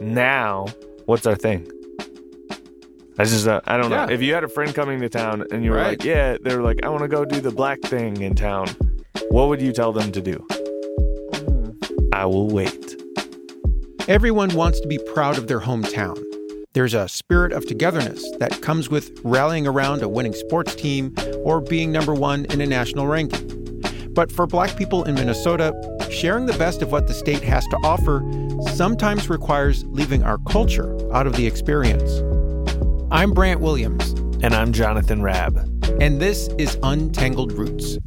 Now, what's our thing? I just, uh, I don't know. Yeah. If you had a friend coming to town and you were Right. like, yeah, they're like, I want to go do the black thing in town, what would you tell them to do? I will wait. Everyone wants to be proud of their hometown. There's a spirit of togetherness that comes with rallying around a winning sports team or being number one in a national ranking. But for Black people in Minnesota, sharing the best of what the state has to offer sometimes requires leaving our culture out of the experience. I'm Brandt Williams, And I'm Jonathan Rabb. and this is Untangled Roots.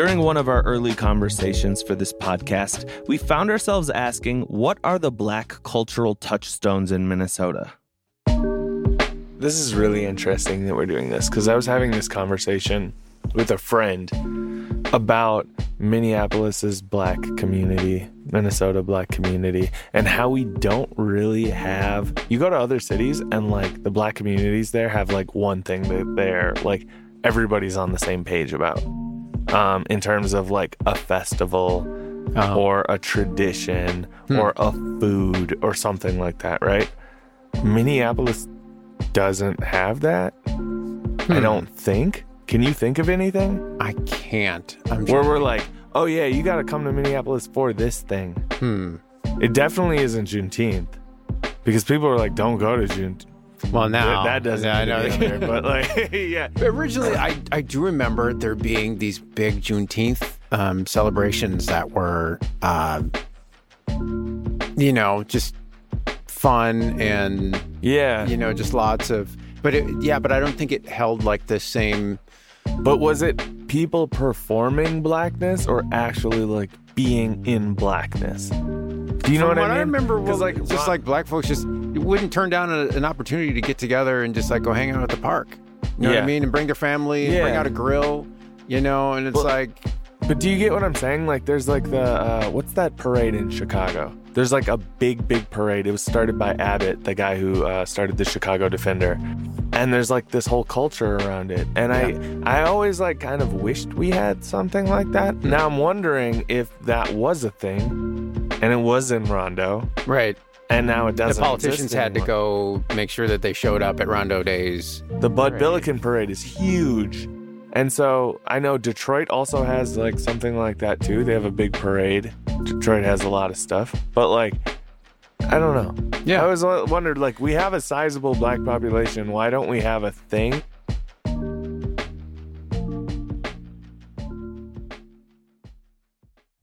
During one of our early conversations for this podcast, we found ourselves asking what are the black cultural touchstones in Minnesota? This is really interesting that we're doing this because I was having this conversation with a friend about Minneapolis's black community, Minnesota black community, and how we don't really have. You go to other cities and like the black communities there have like one thing that they're like everybody's on the same page about um, in terms of like a festival Uh, or a tradition or a food or something like that, right? Minneapolis doesn't have that. I don't think. Can you think of anything I can't. I'm where we're like, oh yeah, you got to come to Minneapolis for this thing? hmm. It definitely isn't Juneteenth because people are like, don't go to Juneteenth. Well, now that doesn't. Yeah, I need to know. be in there, but like, yeah, Originally, I, I do remember there being these big Juneteenth um, celebrations that were, uh, you know, just fun and, yeah. you know, just lots of. But it, yeah, but I don't think it held like the same. But was it people performing blackness or actually like being in blackness? Do you know From what, I mean? I remember, well, like just like black folks just wouldn't turn down a, an opportunity to get together and just like go hang out at the park. You know what I mean? And bring their family, and bring out a grill, you know, and it's Well- like. But do you get what I'm saying? Like, there's like the uh, what's that parade in Chicago? There's like a big, big parade. It was started by Abbott, the guy who uh, started the Chicago Defender, and there's like this whole culture around it. And I, I always like kind of wished we had something like that. Hmm. Now I'm wondering if that was a thing, and it was in Rondo, Right. and now it doesn't. The politicians had to go make sure that they showed up at Rondo Days. The Bud Right. Billiken parade is huge. And so I know Detroit also has like something like that too. They have a big parade. Detroit has a lot of stuff. But like I don't know. Yeah. I always uh, wondered like we have a sizable black population. Why don't we have a thing?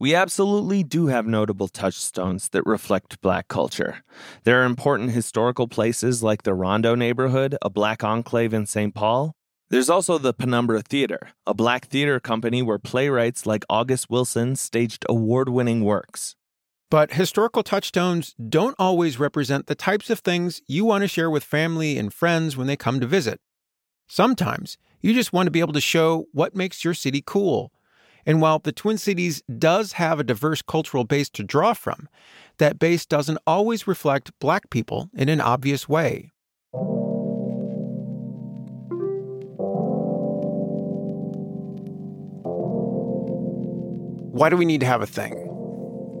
We absolutely do have notable touchstones that reflect black culture. There are important historical places like the Rondo neighborhood, a black enclave in St. Paul. There's also the Penumbra Theater, a black theater company where playwrights like August Wilson staged award winning works. But historical touchstones don't always represent the types of things you want to share with family and friends when they come to visit. Sometimes you just want to be able to show what makes your city cool. And while the Twin Cities does have a diverse cultural base to draw from, that base doesn't always reflect black people in an obvious way. Why do we need to have a thing?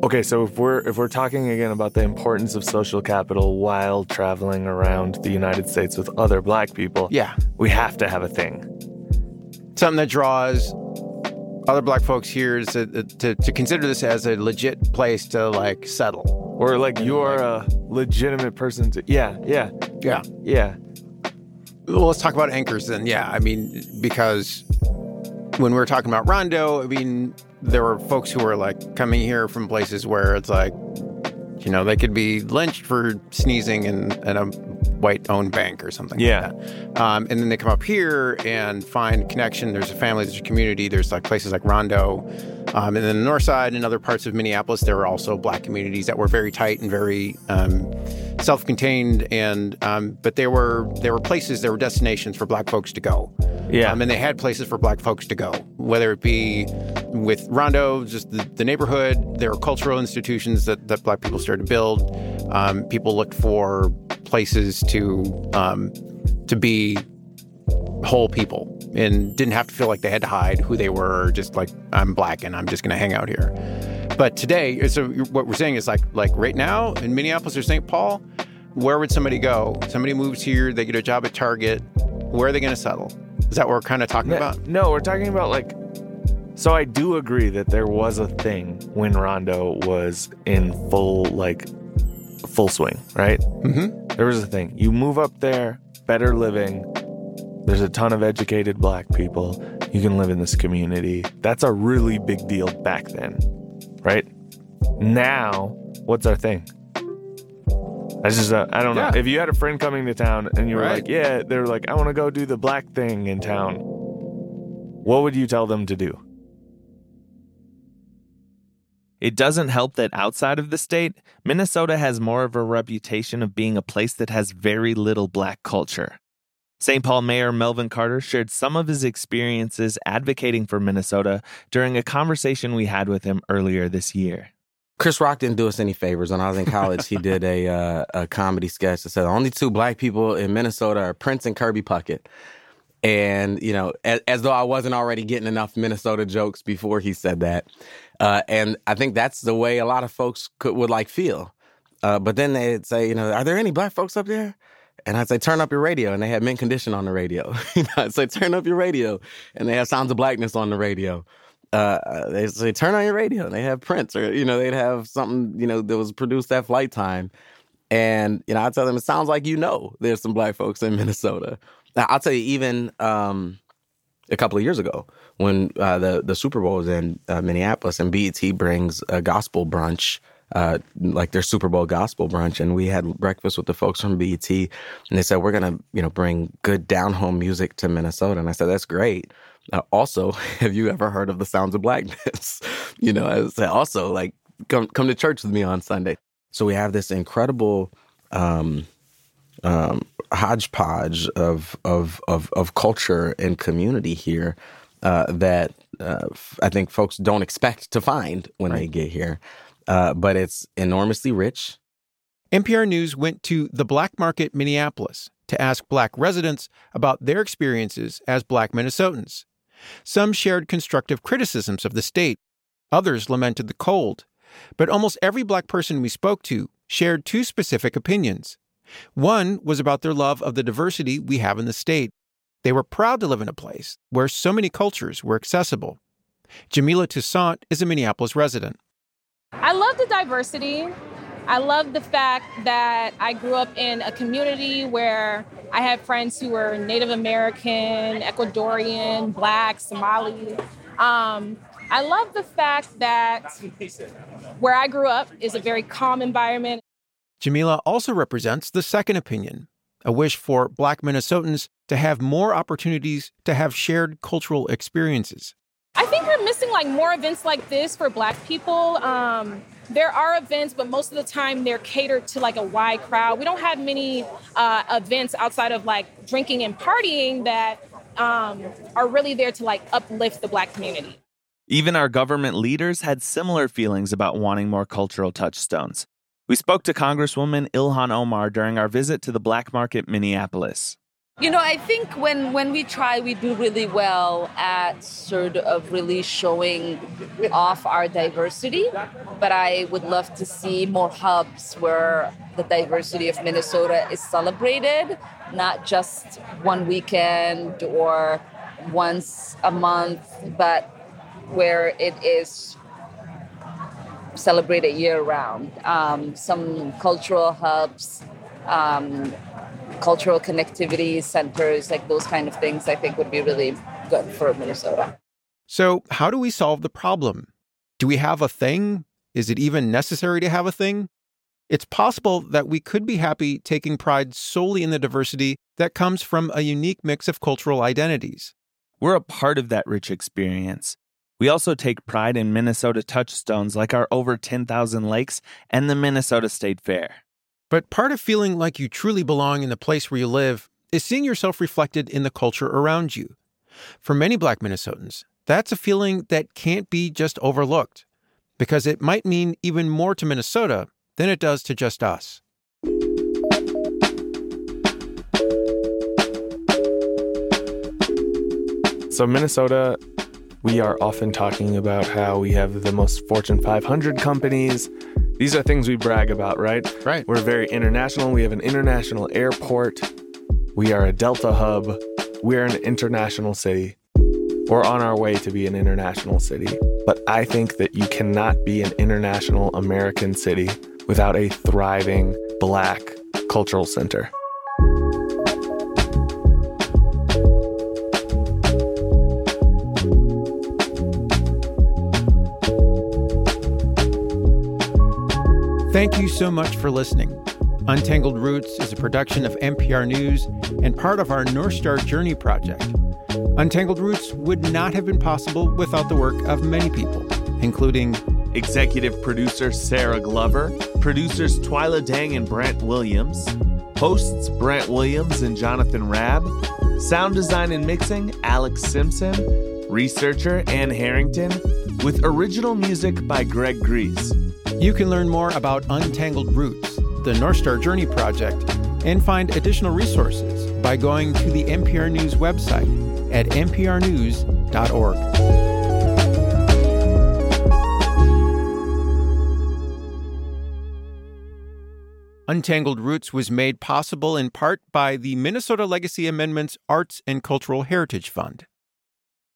Okay, so if we're if we're talking again about the importance of social capital while traveling around the United States with other black people, Yeah, we have to have a thing. something that draws other black folks here to, to, to consider this as a legit place to like settle. Or like you're a legitimate person to Yeah, yeah, Yeah. yeah. Well, let's talk about anchors then. Yeah, I mean, because when we were talking about Rondo, I mean, there were folks who were like coming here from places where it's like, you know, they could be lynched for sneezing in, in a white-owned bank or something. Yeah. Like that. Um, and then they come up here and find connection. There's a family, there's a community. There's like places like Rondo Um, and then the north side and other parts of Minneapolis, there were also black communities that were very tight and very um, self-contained. And um, but there were there were places, there were destinations for black folks to go. Yeah, um, and they had places for black folks to go, whether it be with Rondo, just the, the neighborhood. There were cultural institutions that, that black people started to build. Um, people looked for places to um, to be whole people and didn't have to feel like they had to hide who they were. Just like I'm black and I'm just going to hang out here. But today, so what we're saying is like like right now in Minneapolis or St. Paul, where would somebody go? Somebody moves here, they get a job at Target. Where are they going to settle? Is that what we're kind of talking no, about? No, we're talking about like. So I do agree that there was a thing when Rondo was in full like full swing, right? Mm-hmm. There was a thing. You move up there, better living. There's a ton of educated black people. You can live in this community. That's a really big deal back then, right? Now, what's our thing? I just, uh, I don't know. Yeah. If you had a friend coming to town and you were Right. like, yeah, they were like, I want to go do the black thing in town, what would you tell them to do? It doesn't help that outside of the state, Minnesota has more of a reputation of being a place that has very little black culture. St. Paul Mayor Melvin Carter shared some of his experiences advocating for Minnesota during a conversation we had with him earlier this year. Chris Rock didn't do us any favors. When I was in college, he did a uh, a comedy sketch that said the only two black people in Minnesota are Prince and Kirby Puckett. And you know, as, as though I wasn't already getting enough Minnesota jokes before he said that. Uh, and I think that's the way a lot of folks could would like feel. Uh, but then they'd say, you know, are there any black folks up there? And I'd say, turn up your radio. And they had Mint Condition on the radio. I'd say, turn up your radio. And they have Sounds of Blackness on the radio. Uh, they say, turn on your radio. And they have Prince or, you know, they'd have something, you know, that was produced at Flyte Tyme. And, you know, I tell them, it sounds like you know there's some black folks in Minnesota. Now, I'll tell you, even um, a couple of years ago when uh, the, the Super Bowl was in uh, Minneapolis and BET brings a gospel brunch uh, like their Super Bowl gospel brunch, and we had breakfast with the folks from BET, and they said we're gonna, you know, bring good down home music to Minnesota, and I said that's great. Uh, also, have you ever heard of the Sounds of Blackness? you know, I said also like come come to church with me on Sunday. So we have this incredible um, um, hodgepodge of of of of culture and community here uh, that uh, I think folks don't expect to find when right. they get here uh, but it's enormously rich. MPR News went to the Black Market, Minneapolis, to ask Black residents about their experiences as Black Minnesotans. Some shared constructive criticisms of the state, others lamented the cold, but almost every Black person we spoke to shared two specific opinions. One was about their love of the diversity we have in the state. They were proud to live in a place where so many cultures were accessible. Jamila Toussaint is a Minneapolis resident. I love the diversity. I love the fact that I grew up in a community where I had friends who were Native American, Ecuadorian, Black, Somali. Um, I love the fact that where I grew up is a very calm environment. Jamila also represents the second opinion a wish for Black Minnesotans to have more opportunities to have shared cultural experiences. I think we're missing like more events like this for Black people. Um, there are events, but most of the time they're catered to like a wide crowd. We don't have many uh, events outside of like drinking and partying that um, are really there to like uplift the Black community. Even our government leaders had similar feelings about wanting more cultural touchstones. We spoke to Congresswoman Ilhan Omar during our visit to the Black Market, Minneapolis. You know, I think when, when we try, we do really well at sort of really showing off our diversity. But I would love to see more hubs where the diversity of Minnesota is celebrated, not just one weekend or once a month, but where it is celebrated year round. Um, some cultural hubs. Um, cultural connectivity centers, like those kind of things, I think would be really good for Minnesota. So, how do we solve the problem? Do we have a thing? Is it even necessary to have a thing? It's possible that we could be happy taking pride solely in the diversity that comes from a unique mix of cultural identities. We're a part of that rich experience. We also take pride in Minnesota touchstones like our over 10,000 lakes and the Minnesota State Fair. But part of feeling like you truly belong in the place where you live is seeing yourself reflected in the culture around you. For many Black Minnesotans, that's a feeling that can't be just overlooked because it might mean even more to Minnesota than it does to just us. So, Minnesota, we are often talking about how we have the most Fortune 500 companies. These are things we brag about, right? Right. We're very international. We have an international airport. We are a Delta hub. We're an international city. We're on our way to be an international city. But I think that you cannot be an international American city without a thriving Black cultural center. Thank you so much for listening. Untangled Roots is a production of MPR News and part of our North Star Journey project. Untangled Roots would not have been possible without the work of many people, including executive producer Sarah Glover, producers Twyla Dang and Brent Williams, hosts Brent Williams and Jonathan Rabb, sound design and mixing Alex Simpson, researcher Ann Harrington, with original music by Greg Grease. You can learn more about Untangled Roots, the North Star Journey Project, and find additional resources by going to the MPR News website at mprnews.org. Untangled Roots was made possible in part by the Minnesota Legacy Amendments Arts and Cultural Heritage Fund.